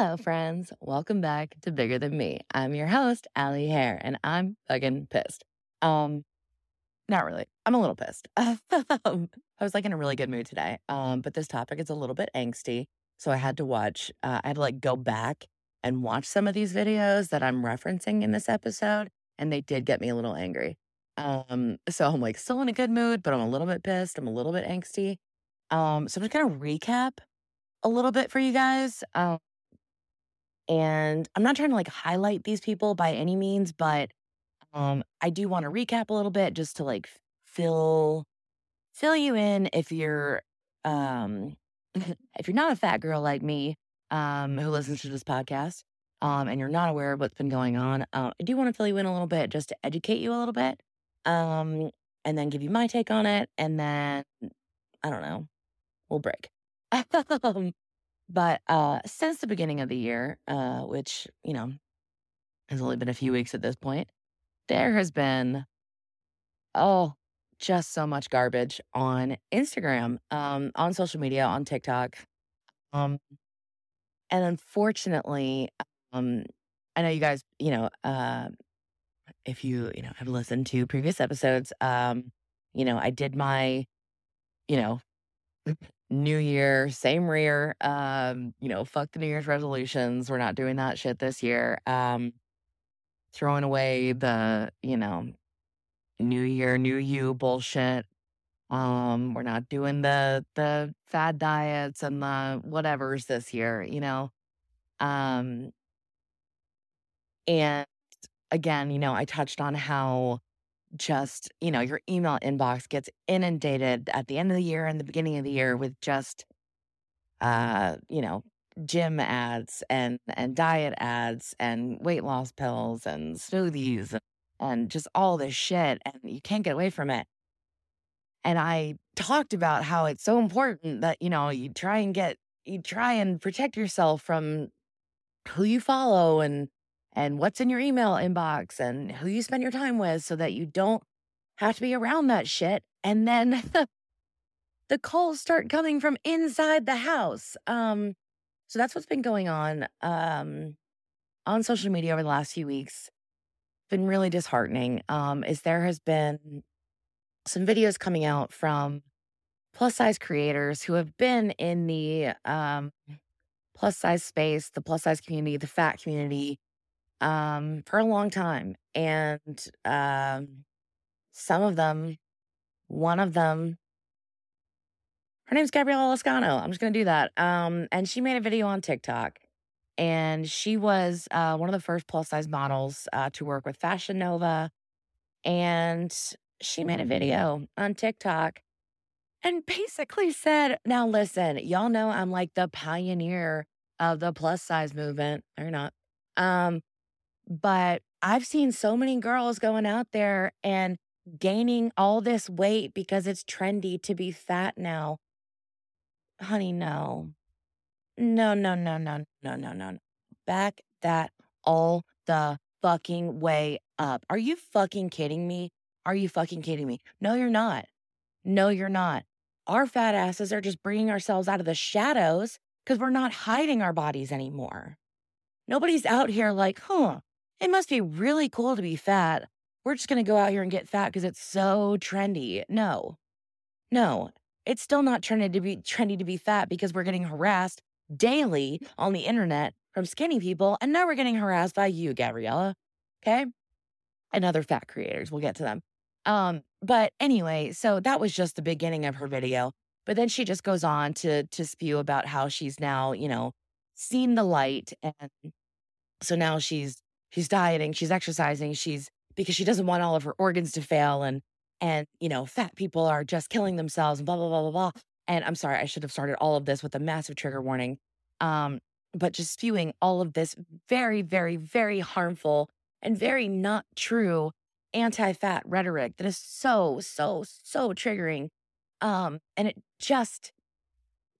Hello, friends. Welcome back to Bigger Than Me. I'm your host, Allie Hare, and I'm fucking pissed. Um, not really. I'm a little pissed. I was like in a really good mood today. Um, but this topic is a little bit angsty. So I had to watch, uh, I had to like go back and watch some of these videos that I'm referencing in this episode, and they did get me a little angry. Um, so I'm like still in a good mood, but I'm a little bit pissed. I'm a little bit angsty. Um, so I'm just gonna recap a little bit for you guys. Um, and I'm not trying to like highlight these people by any means, but um, I do want to recap a little bit just to like fill fill you in if you're um if you're not a fat girl like me um who listens to this podcast um and you're not aware of what's been going on uh, i do want to fill you in a little bit just to educate you a little bit um and then give you my take on it and then i don't know we'll break. Um, but uh since the beginning of the year uh which you know has only been a few weeks at this point there has been oh just so much garbage on Instagram, um, on social media, on TikTok. Um, and unfortunately, um, I know you guys, you know, uh, if you, you know, have listened to previous episodes, um, you know, I did my, you know, New Year, same rear, um, you know, fuck the New Year's resolutions. We're not doing that shit this year. Um, throwing away the, you know, new year, new you bullshit. Um, we're not doing the the fad diets and the whatevers this year, you know. Um, and again, you know, I touched on how just, you know, your email inbox gets inundated at the end of the year and the beginning of the year with just uh, you know, gym ads and and diet ads and weight loss pills and smoothies and, just all this shit and you can't get away from it. And I talked about how it's so important that, you know, you try and get you try and protect yourself from who you follow and and what's in your email inbox and who you spend your time with so that you don't have to be around that shit. And then the calls start coming from inside the house. Um, so that's what's been going on um, on social media over the last few weeks. Been really disheartening. Um, is there has been some videos coming out from plus size creators who have been in the um, plus size space, the plus size community, the fat community um, for a long time. And um, some of them, one of them her name's Gabriella Lascano. I'm just going to do that. Um, and she made a video on TikTok. And she was uh, one of the first plus size models uh, to work with Fashion Nova. And she made a video on TikTok and basically said, Now, listen, y'all know I'm like the pioneer of the plus size movement. Or not. Um, but I've seen so many girls going out there and gaining all this weight because it's trendy to be fat now honey, no. No, no, no, no, no, no, no. Back that all the fucking way up. Are you fucking kidding me? Are you fucking kidding me? No, you're not. No, you're not. Our fat asses are just bringing ourselves out of the shadows because we're not hiding our bodies anymore. Nobody's out here like, huh, it must be really cool to be fat. We're just going to go out here and get fat because it's so trendy. No, no. It's still not trendy to be trendy to be fat because we're getting harassed daily on the internet from skinny people, and now we're getting harassed by you, Gabriella. Okay, and other fat creators. We'll get to them. Um, but anyway, so that was just the beginning of her video. But then she just goes on to to spew about how she's now, you know, seen the light, and so now she's she's dieting, she's exercising, she's because she doesn't want all of her organs to fail, and and, you know, fat people are just killing themselves and blah, blah, blah, blah, blah. And I'm sorry, I should have started all of this with a massive trigger warning. Um, but just spewing all of this very, very, very harmful and very not true anti fat rhetoric that is so, so, so triggering. Um, and it just,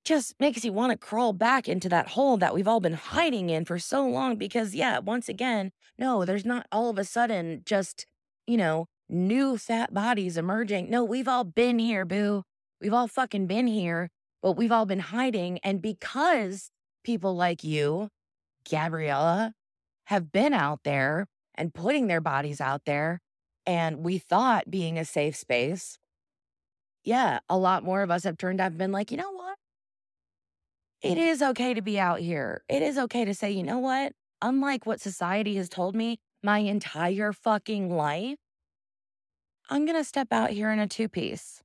just makes you want to crawl back into that hole that we've all been hiding in for so long because, yeah, once again, no, there's not all of a sudden just, you know, new fat bodies emerging. No, we've all been here, boo. We've all fucking been here, but we've all been hiding. And because people like you Gabriella have been out there and putting their bodies out there. And we thought being a safe space, yeah, a lot more of us have turned out and been like, you know what? It is okay to be out here. It is okay to say, you know what? Unlike what society has told me my entire fucking life, I'm going to step out here in a two piece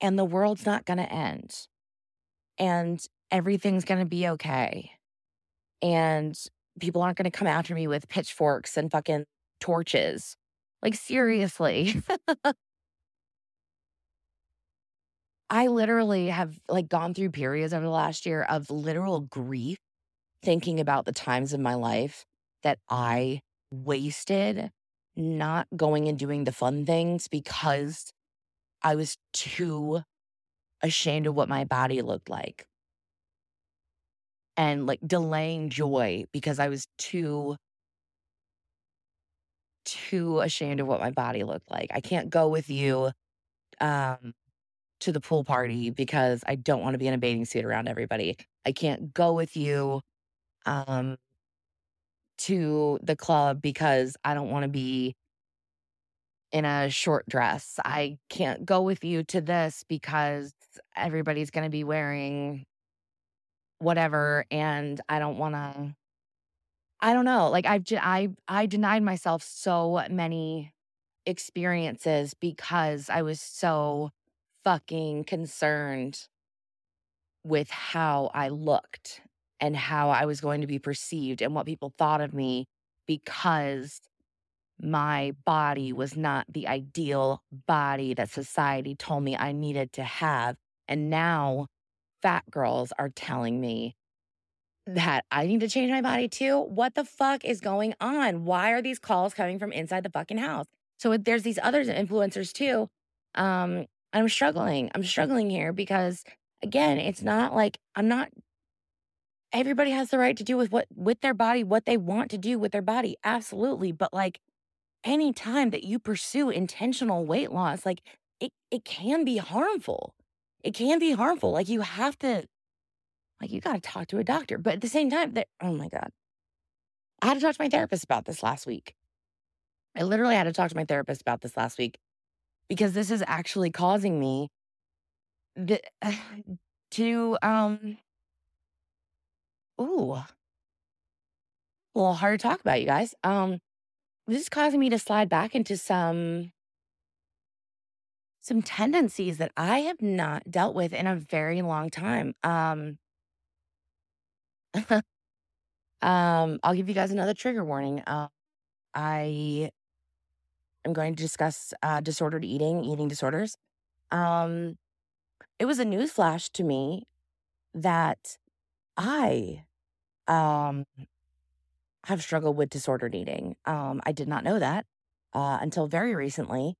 and the world's not going to end and everything's going to be okay. And people aren't going to come after me with pitchforks and fucking torches. Like, seriously. I literally have like gone through periods over the last year of literal grief thinking about the times of my life that I wasted not going and doing the fun things because I was too ashamed of what my body looked like. And like delaying joy because I was too too ashamed of what my body looked like. I can't go with you um to the pool party because I don't want to be in a bathing suit around everybody. I can't go with you um to the club because I don't want to be in a short dress. I can't go with you to this because everybody's going to be wearing whatever and I don't want to I don't know. Like I've I I denied myself so many experiences because I was so fucking concerned with how I looked and how I was going to be perceived and what people thought of me because my body was not the ideal body that society told me I needed to have. And now fat girls are telling me that I need to change my body too. What the fuck is going on? Why are these calls coming from inside the fucking house? So there's these other influencers too. Um, I'm struggling. I'm struggling here because again, it's not like I'm not everybody has the right to do with what with their body what they want to do with their body. Absolutely. But like any time that you pursue intentional weight loss, like it it can be harmful. It can be harmful. Like you have to like you got to talk to a doctor. But at the same time, that oh my god. I had to talk to my therapist about this last week. I literally had to talk to my therapist about this last week because this is actually causing me the, to um ooh a little hard to talk about you guys um this is causing me to slide back into some some tendencies that I have not dealt with in a very long time. Um, um, I'll give you guys another trigger warning. Uh, I am going to discuss uh, disordered eating, eating disorders. Um, it was a newsflash to me that I um, have struggled with disordered eating. Um, I did not know that uh, until very recently.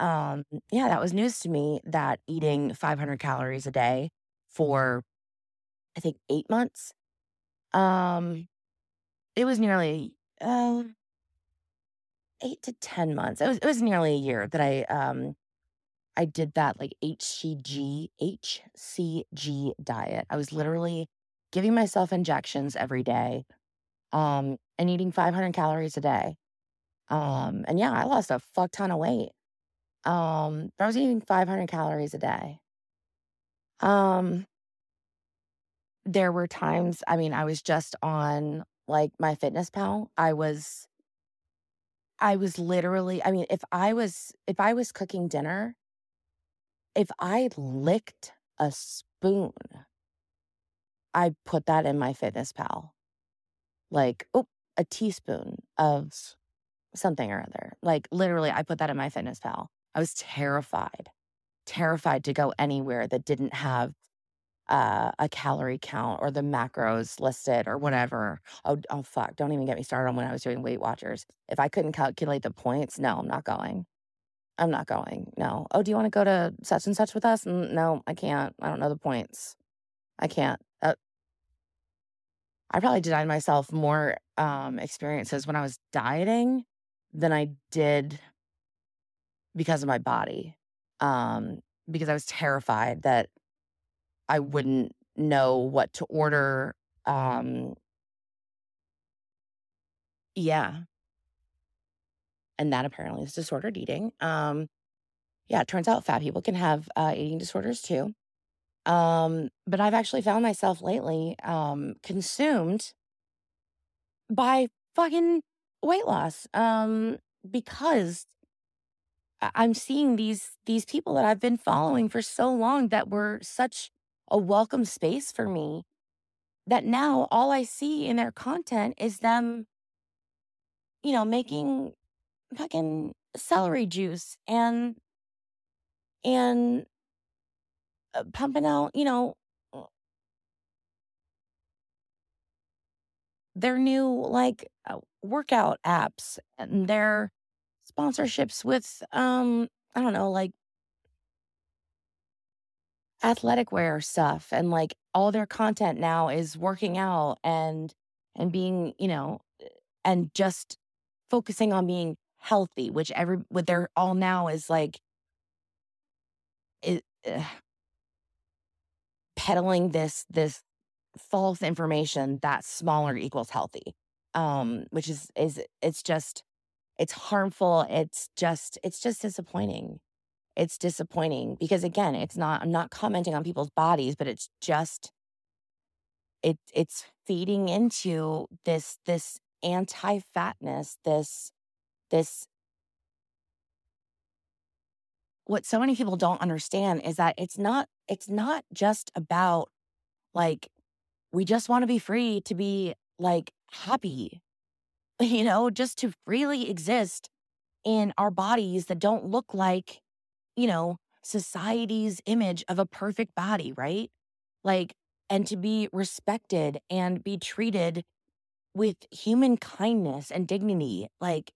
Um, yeah, that was news to me that eating 500 calories a day for, I think, eight months. Um, it was nearly uh, eight to 10 months. It was, it was nearly a year that I, um, I did that like HCG, HCG diet. I was literally giving myself injections every day um, and eating 500 calories a day. Um, and yeah, I lost a fuck ton of weight. Um, but I was eating 500 calories a day. Um, there were times, I mean, I was just on like my fitness pal. I was, I was literally, I mean, if I was, if I was cooking dinner, if I licked a spoon, I put that in my fitness pal. like, oh, a teaspoon of something or other. Like literally, I put that in my fitness pal. I was terrified, terrified to go anywhere that didn't have uh, a calorie count or the macros listed or whatever. Oh, oh, fuck. Don't even get me started on when I was doing Weight Watchers. If I couldn't calculate the points, no, I'm not going. I'm not going. No. Oh, do you want to go to such and such with us? No, I can't. I don't know the points. I can't. Uh, I probably denied myself more um, experiences when I was dieting than I did because of my body. Um, because I was terrified that I wouldn't know what to order. Um, Yeah. And that apparently is disordered eating. Um, yeah, it turns out fat people can have, uh, eating disorders too. Um, but I've actually found myself lately, um, consumed by fucking weight loss, um, because I'm seeing these these people that I've been following for so long that were such a welcome space for me, that now all I see in their content is them you know, making fucking celery juice and and uh, pumping out, you know uh their new, like, uh, workout apps and their sponsorships with, um, I don't know, like athletic wear stuff, and, like, all their content now is working out and and being, you know, eh, and just focusing on being healthy, which every what they're all now is like it peddling this this false information that smaller equals healthy, um, which is is it's just it's harmful, it's just it's just disappointing. It's disappointing because, again, it's not I'm not commenting on people's bodies, but it's just it it's feeding into this this anti-fatness, this this what so many people don't understand is that it's not it's not just about, like, we just wanna be free to be, like, happy, you know, just to freely exist in our bodies that don't look like, you know, society's image of a perfect body, right? Like, and to be respected and be treated with human kindness and dignity, like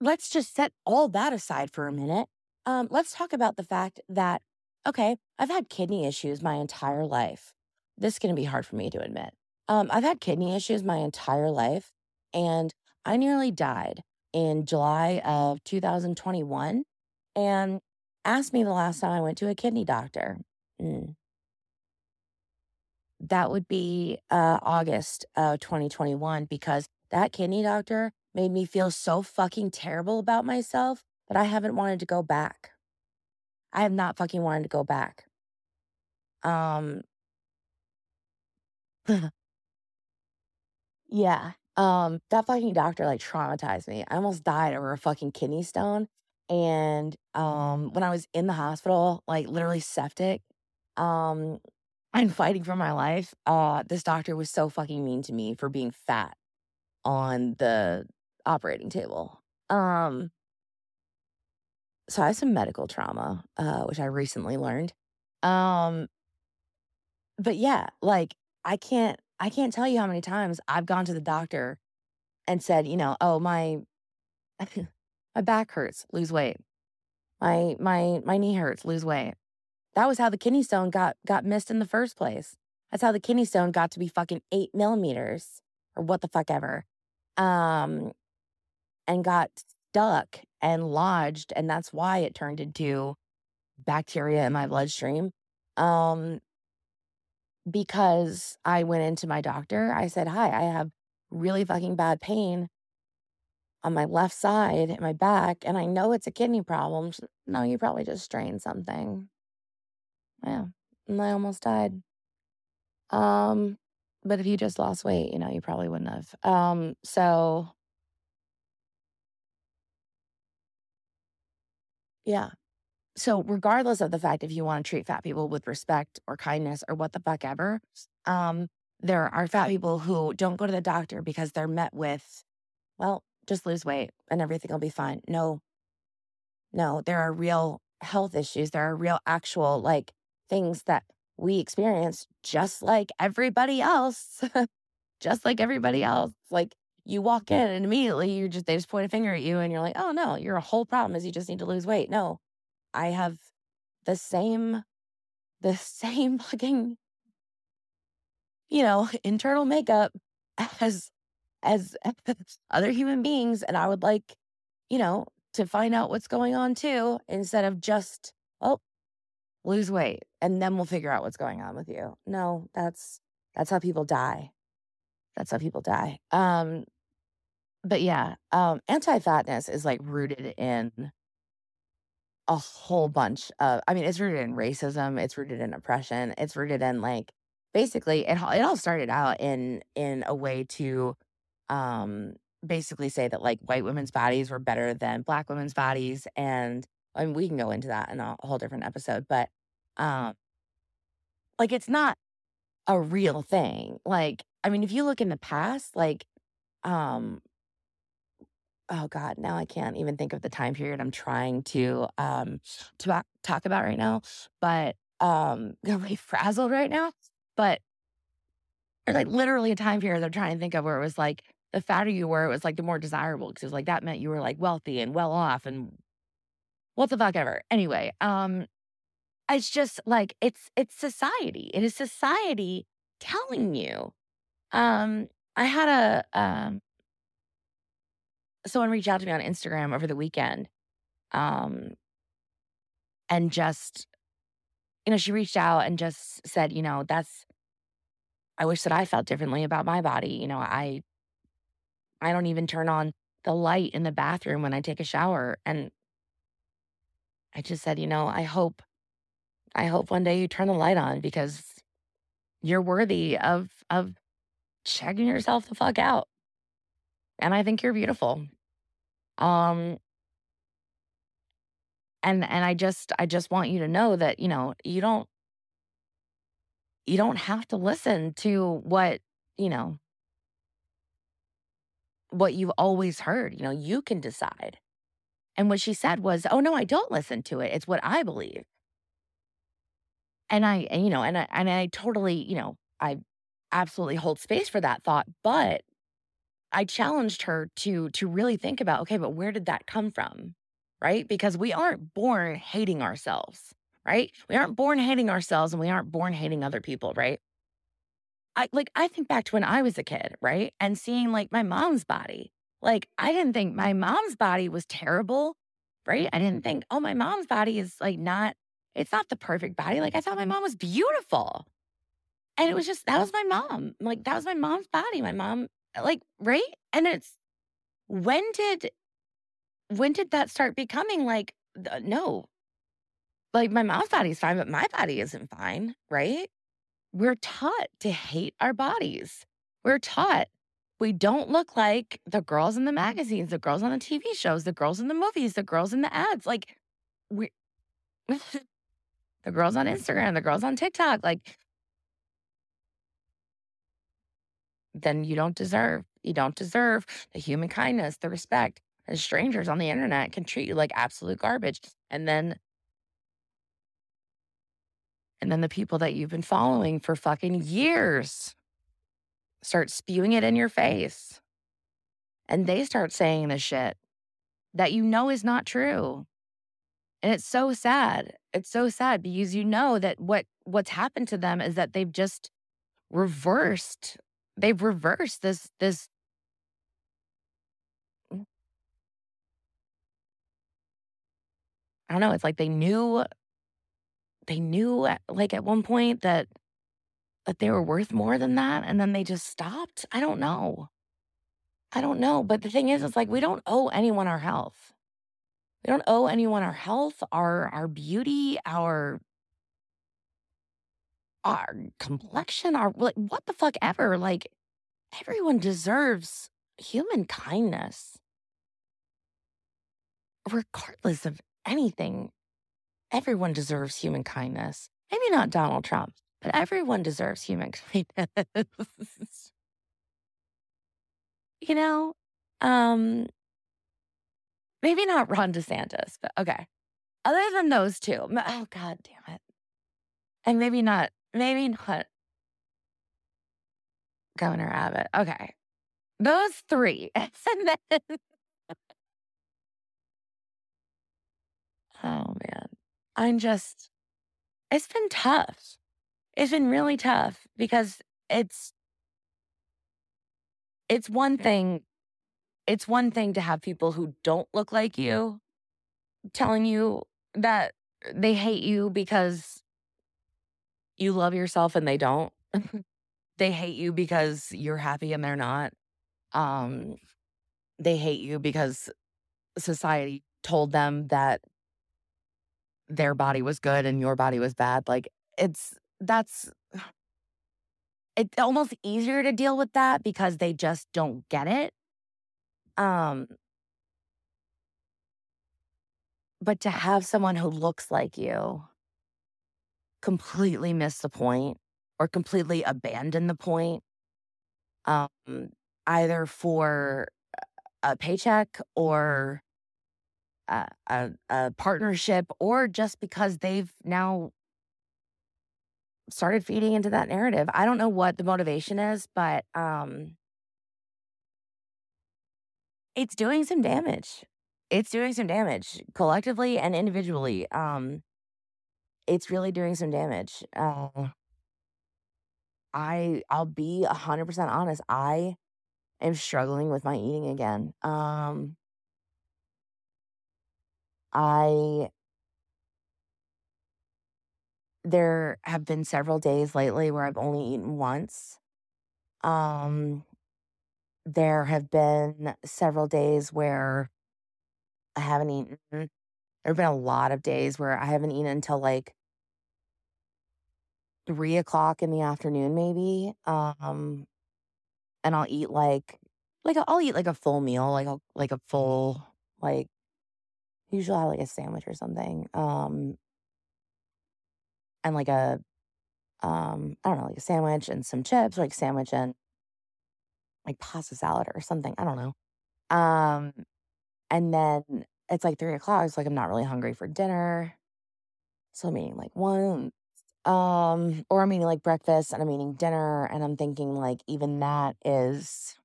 let's just set all that aside for a minute. Um, let's talk about the fact that, okay, I've had kidney issues my entire life. This is gonna be hard for me to admit. Um, I've had kidney issues my entire life, and I nearly died in July of 2021, and asked me the last time I went to a kidney doctor. Mm. That would be, uh, August of 2021 because that kidney doctor made me feel so fucking terrible about myself that I haven't wanted to go back. I have not fucking wanted to go back. Um Yeah, um, that fucking doctor, like, traumatized me. I almost died over a fucking kidney stone, and, um, when I was in the hospital, like, literally septic, um, and fighting for my life, uh, this doctor was so fucking mean to me for being fat on the operating table. Um so I have some medical trauma, uh, which I recently learned. Um but yeah, like, I can't I can't tell you how many times I've gone to the doctor and said, you know, "Oh, my my back hurts, lose weight. My my my knee hurts, lose weight." That was how the kidney stone got got missed in the first place. That's how the kidney stone got to be fucking 8 millimeters or what the fuck ever, um, and got stuck and lodged, and that's why it turned into bacteria in my bloodstream, um because I went into my doctor, I said, "Hi, I have really fucking bad pain" "on my left side in my back, and I know it's a kidney problem." "No, you probably just strained something." Yeah, and I almost died. Um, but if you just lost weight, you know, you probably wouldn't have. Um, so Yeah. So, regardless of the fact if you wanna treat fat people with respect or kindness or what the fuck ever, um, there are fat people who don't go to the doctor because they're met with, "Well, just lose weight and everything will be fine." No. No, there are real health issues, there are real actual, like, things that we experience just like everybody else. Just like everybody else. Like, you walk in and immediately you just they just point a finger at you and you're like, "Oh, no, your whole problem is you just need to lose weight." No. I have the same the same fucking you know, internal makeup as as other human beings, and I would like, you know, to find out what's going on too instead of just, "Oh, lose weight, and then we'll figure out what's going on with you." No, that's that's how people die. That's how people die. Um But yeah, um, anti-fatness is, like, rooted in a whole bunch of I mean, it's rooted in racism, it's rooted in oppression, it's rooted in, like basically, it it all started out in in a way to, um, basically say that, like, white women's bodies were better than black women's bodies, and I mean, we can go into that in a whole different episode, but, um like, it's not a real thing, like, I mean, if you look in the past, like, um oh god, now I can't even think of the time period I'm trying to, um, to talk about right now, but, um, I'm really frazzled right now, but there's, like, literally a time period I'm trying to think of where it was, like, the fatter you were, it was, like, the more desirable 'cause it was, like, that meant you were, like, wealthy and well off and what the fuck ever. Anyway, um, it's just, like, it's it's society. It is society telling you. Um, I had a, um someone reached out to me on Instagram over the weekend, um and just you know, she reached out and just said, you know, "That's I wish that I felt differently about my body." You know, "I I don't even turn on the light in the bathroom when I take a shower." And I just said, "You know, I hope I hope one day you turn the light on because you're worthy of of checking yourself the fuck out." And I think you're beautiful. Um and and I just I just want you to know that, you know, you don't you don't have to listen to what, you know what you've always heard, you know, you can decide. And what she said was, "Oh, no, I don't listen to it, it's what I believe." And I and, you know, and I and I totally, you know, I absolutely hold space for that thought, but I challenged her to to really think about, "Okay, but where did that come from?" Right? Because we aren't born hating ourselves, right? We aren't born hating ourselves, and we aren't born hating other people, right? I like, I think back to when I was a kid, right? And seeing, like, my mom's body. Like, I didn't think my mom's body was terrible, right? I didn't think, "Oh, my mom's body is, like, not it's not the perfect body." Like, I thought my mom was beautiful. And it was just that was my mom. Like, that was my mom's body. My mom like, right? And it's when did when did that start becoming like, no. Like, my mom's body is fine, but my body isn't fine, right? We're taught to hate our bodies. We're taught we don't look like the girls in the mm-hmm. magazines, the girls on the TV shows, the girls in the movies, the girls in the ads, like, we the girls on Instagram, the girls on TikTok, like then you don't deserve you don't deserve the human kindness, the respect, and strangers on the internet can treat you like absolute garbage, and then and then the people that you've been following for fucking years start spewing it in your face. And they start saying the shit that you know is not true. And it's so sad. It's so sad because you know that what what's happened to them is that they've just reversed they've reversed this this. I don't know, it's like they knew they knew like, at one point that that they were worth more than that, and then they just stopped? I don't know. I don't know, but the thing is, it's like we don't owe anyone our health. We don't owe anyone our health, our our beauty, our our complexion, our like, what the fuck ever, like, everyone deserves human kindness. Regardless of anything, everyone deserves human kindness. Maybe not Donald Trump, but everyone deserves human kindness. You know? Um maybe not Ron DeSantis, but okay. Other than those 2, m oh, god damn it. And maybe not maybe not Governor Abbott, okay. Those 3, and then Oh, man. I'm just it's been tough. It's been really tough because it's it's one thing it's one thing to have people who don't look like you telling you that they hate you because you love yourself and they don't. They hate you because you're happy and they're not. Um, they hate you because society told them that their body was good and your body was bad. Like, it's that's it's almost easier to deal with that because they just don't get it. Um but to have someone who looks like you completely miss the point or completely abandon the point, um, either for a paycheck or a, a, partnership or just because they've now started feeding into that narrative. I don't know what the motivation is, but um it's doing some damage. It's doing some damage collectively and individually. Um it's really doing some damage. Uh I I'll be 100% honest. I am struggling with my eating again. Um I there have been several days lately where I've only eaten once. Um there have been several days where I haven't eaten. There have been a lot of days where I haven't eaten until like three o'clock in the afternoon, maybe. Um, and I'll eat like like I'll eat like a full meal, like a like a full like usually I like a sandwich or something. Um, and like a um, I don't know, like a sandwich and some chips, like sandwich and like pasta salad or something. I don't know. Um, and then it's like three o'clock. It's like I'm not really hungry for dinner. So I'm eating like one, um, or I'm eating like breakfast and I'm eating dinner and I'm thinking like even that is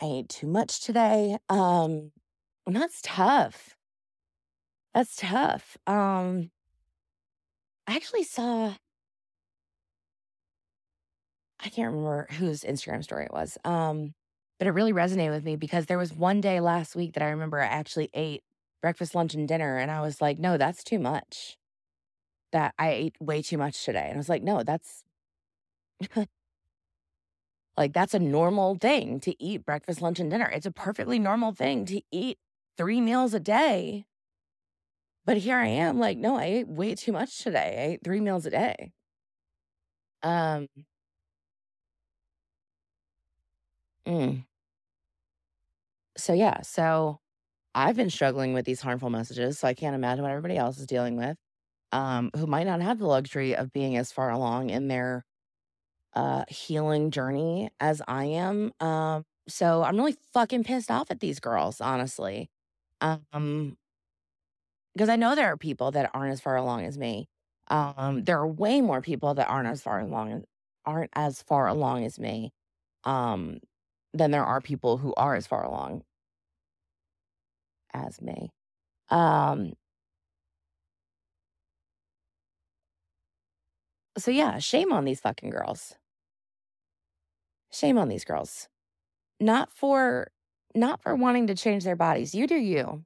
I ate too much today. Um, and that's tough. That's tough. Um, I actually saw I can't remember whose Instagram story it was. Um, but it really resonated with me because there was one day last week that I remember I actually ate breakfast, lunch, and dinner, and I was like, no, that's too much. That I ate way too much today. And I was like, no, that's like that's a normal thing to eat breakfast, lunch, and dinner. It's a perfectly normal thing to eat three meals a day. But here I am, like, no, I ate way too much today. I ate three meals a day. Um, mm. So yeah, so I've been struggling with these harmful messages, so I can't imagine what everybody else is dealing with, um, who might not have the luxury of being as far along in their uh healing journey as I am. Um, so I'm really fucking pissed off at these girls, honestly. Um, because I know there are people that aren't as far along as me. Um, there are way more people that aren't as far along aren't as far along as me. Um, than there are people who are as far along as me. Um, so yeah, shame on these fucking girls. Shame on these girls. Not for not for wanting to change their bodies. You do you.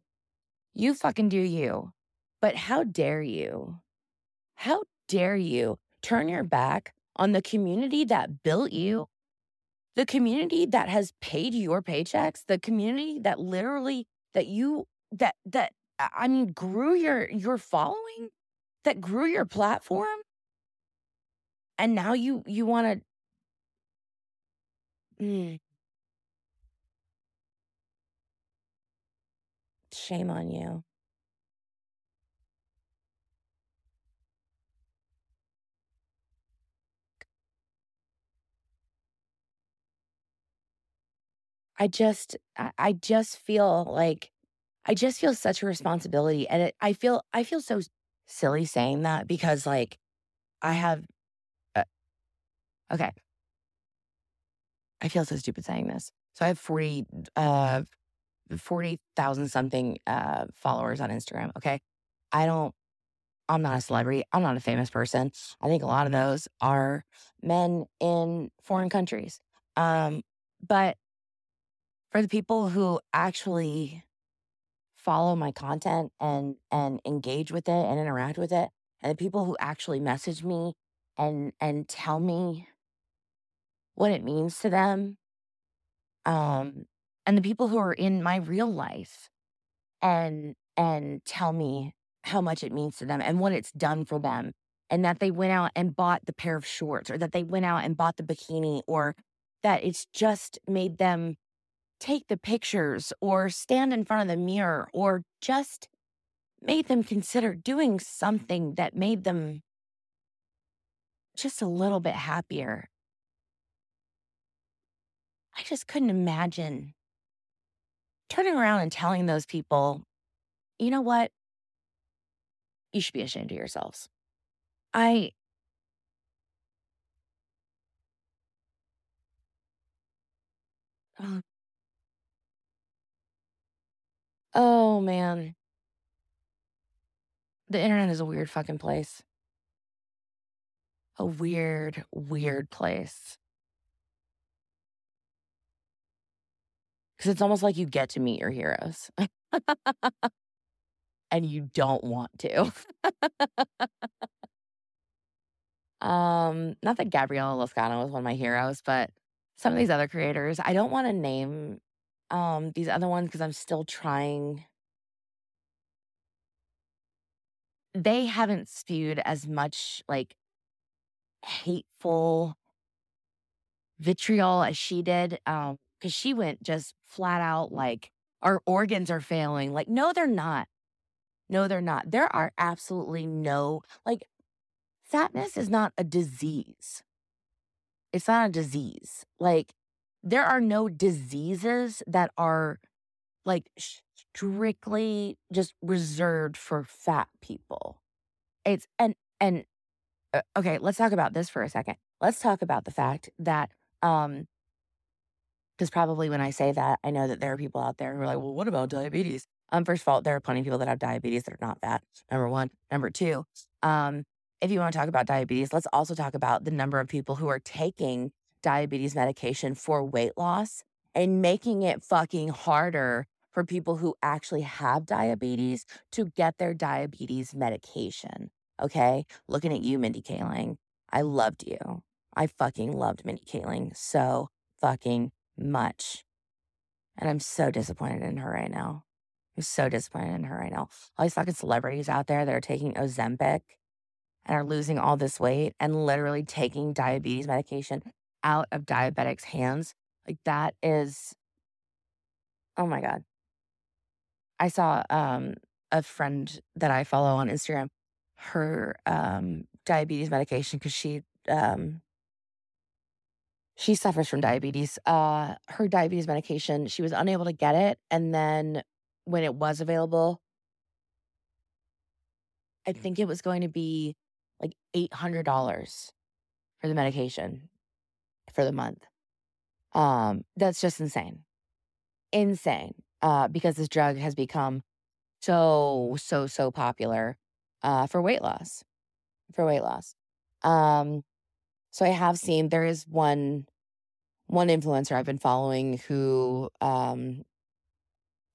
You fucking do you. But how dare you? How dare you turn your back on the community that built you, the community that has paid your paychecks, the community that literally that you that that I mean grew your your following, that grew your platform, and now you you want to mm, shame on you. I just I, just feel like I just feel such a responsibility and it, I feel I feel so silly saying that because like I have okay, I feel so stupid saying this. So I have 40 uh 40,000 something uh followers on Instagram, okay? I don't I'm not a celebrity. I'm not a famous person. I think a lot of those are men in foreign countries. Um but for the people who actually follow my content and and engage with it and interact with it and the people who actually message me and and tell me what it means to them Um, and the people who are in my real life and and tell me how much it means to them and what it's done for them and that they went out and bought the pair of shorts or that they went out and bought the bikini or that it's just made them take the pictures or stand in front of the mirror or just made them consider doing something that made them just a little bit happier. Just couldn't imagine turning around and telling those people, you know what? You should be ashamed of yourselves. I uh, oh man, the internet is a weird fucking place. A weird, weird place. Because it's almost like you get to meet your heroes and you don't want to. um, not that Gabriella Lascano was one of my heroes, but some of these other creators, I don't want to name um these other ones because I'm still trying. They haven't spewed as much like hateful vitriol as she did. Um, because she went just flat out like our organs are failing. Like, no, they're not. No, they're not. There are absolutely no, like, fatness is not a disease. It's not a disease. Like, there are no diseases that are like strictly just reserved for fat people. It's, and, and, uh, okay, let's talk about this for a second. Let's talk about the fact that, um, because probably when I say that, I know that there are people out there who are like, well, what about diabetes? Um, first of all, there are plenty of people that have diabetes that are not fat. Number one. Number two, um, if you want to talk about diabetes, let's also talk about the number of people who are taking diabetes medication for weight loss and making it fucking harder for people who actually have diabetes to get their diabetes medication. Okay. Looking at you, Mindy Kaling. I loved you. I fucking loved Mindy Kaling so fucking much. And I'm so disappointed in her right now. I'm so disappointed in her right now. All these fucking celebrities out there that are taking Ozempic and are losing all this weight and literally taking diabetes medication out of diabetics' hands. Like that is, oh my God. I saw um, a friend that I follow on Instagram, her um, diabetes medication, because she um, she suffers from diabetes. Uh, her diabetes medication, she was unable to get it. And then when it was available, I think it was going to be like $800 for the medication for the month. Um, that's just insane. Insane. Uh, because this drug has become so, so, so popular uh, for weight loss. For weight loss. Um, so I have seen there is one one influencer I've been following who um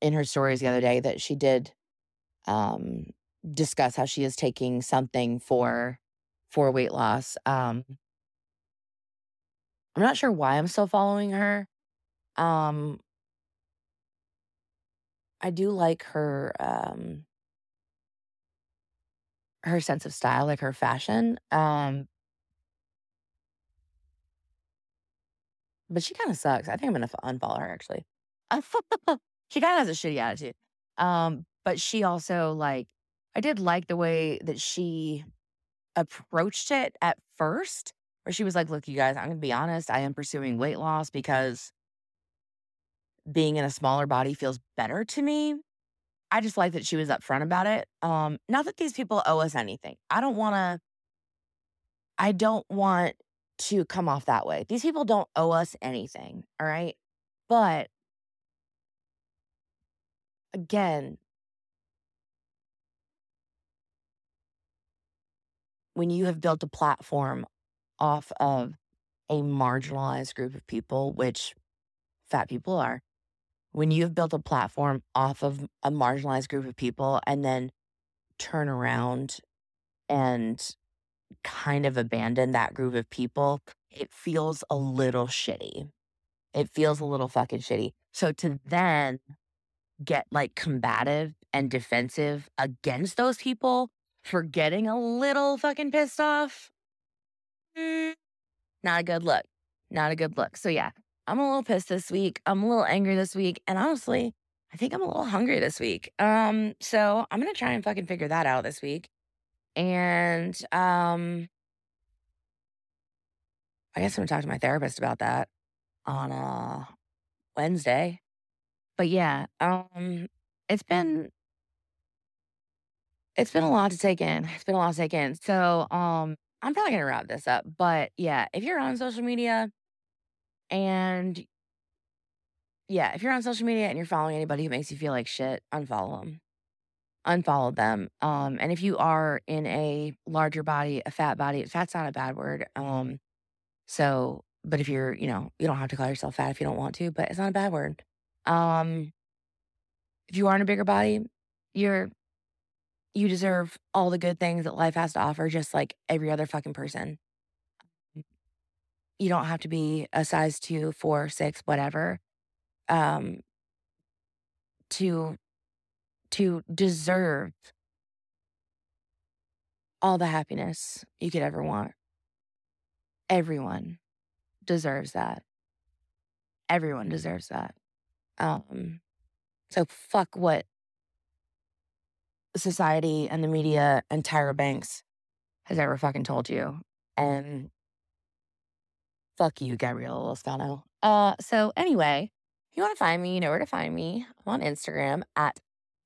in her stories the other day that she did um discuss how she is taking something for for weight loss. Um I'm not sure why I'm still following her. Um I do like her um her sense of style, like her fashion. Um But she kinda sucks. I think I'm gonna unfollow her actually. She kinda has a shitty attitude. Um, but she also, like I did like the way that she approached it at first, where she was like, "Look, you guys, I'm gonna be honest, I am pursuing weight loss because being in a smaller body feels better to me." I just like that she was upfront about it. Um, not that these people owe us anything. I don't wanna I don't want to come off that way. These people don't owe us anything, all right? But again, when you have built a platform off of a marginalized group of people, which fat people are, when you have built a platform off of a marginalized group of people and then turn around and kind of abandon that group of people, it feels a little shitty. It feels a little fucking shitty. So to then get like combative and defensive against those people for getting a little fucking pissed off, mm, not a good look. Not a good look. So yeah, I'm a little pissed this week. I'm a little angry this week. And honestly, I think I'm a little hungry this week. Um, so I'm gonna try and fucking figure that out this week. And um I guess I'm gonna talk to my therapist about that on uh Wednesday. But yeah, um it's been it's been a lot to take in. It's been a lot to take in. So um I'm probably gonna wrap this up. But yeah, if you're on social media and yeah, if you're on social media and you're following anybody who makes you feel like shit, unfollow them. Unfollow them. Um, and if you are in a larger body, a fat body, fat's not a bad word. Um, so, but if you're, you know, you don't have to call yourself fat if you don't want to, but it's not a bad word. Um, if you are in a bigger body, you're you deserve all the good things that life has to offer, just like every other fucking person. You don't have to be a size two, four, six, whatever, um, to to deserve all the happiness you could ever want. Everyone deserves that. Everyone deserves that. Um, so fuck what society and the media and Tyra Banks has ever fucking told you. And fuck you, Gabriella Lascano. Uh, so anyway, if you want to find me, you know where to find me. I'm on Instagram at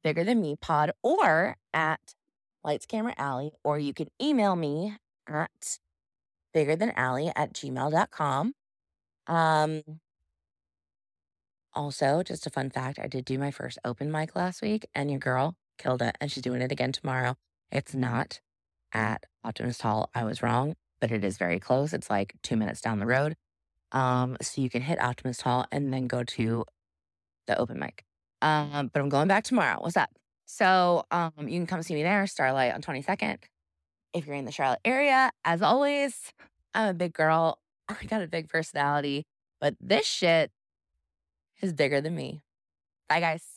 bigger than me pod or at lights camera alley, or you can email me at bigger than alley at gmail.com. Um, also, just a fun fact I did do my first open mic last week, and your girl killed it, and she's doing it again tomorrow. It's not at Optimist Hall. I was wrong, but it is very close. It's like two minutes down the road. Um, so you can hit Optimist Hall and then go to the open mic. Um, but I'm going back tomorrow. What's up? So um, you can come see me there, Starlight on 22nd. If you're in the Charlotte area, as always, I'm a big girl. I got a big personality, but this shit is bigger than me. Bye, guys.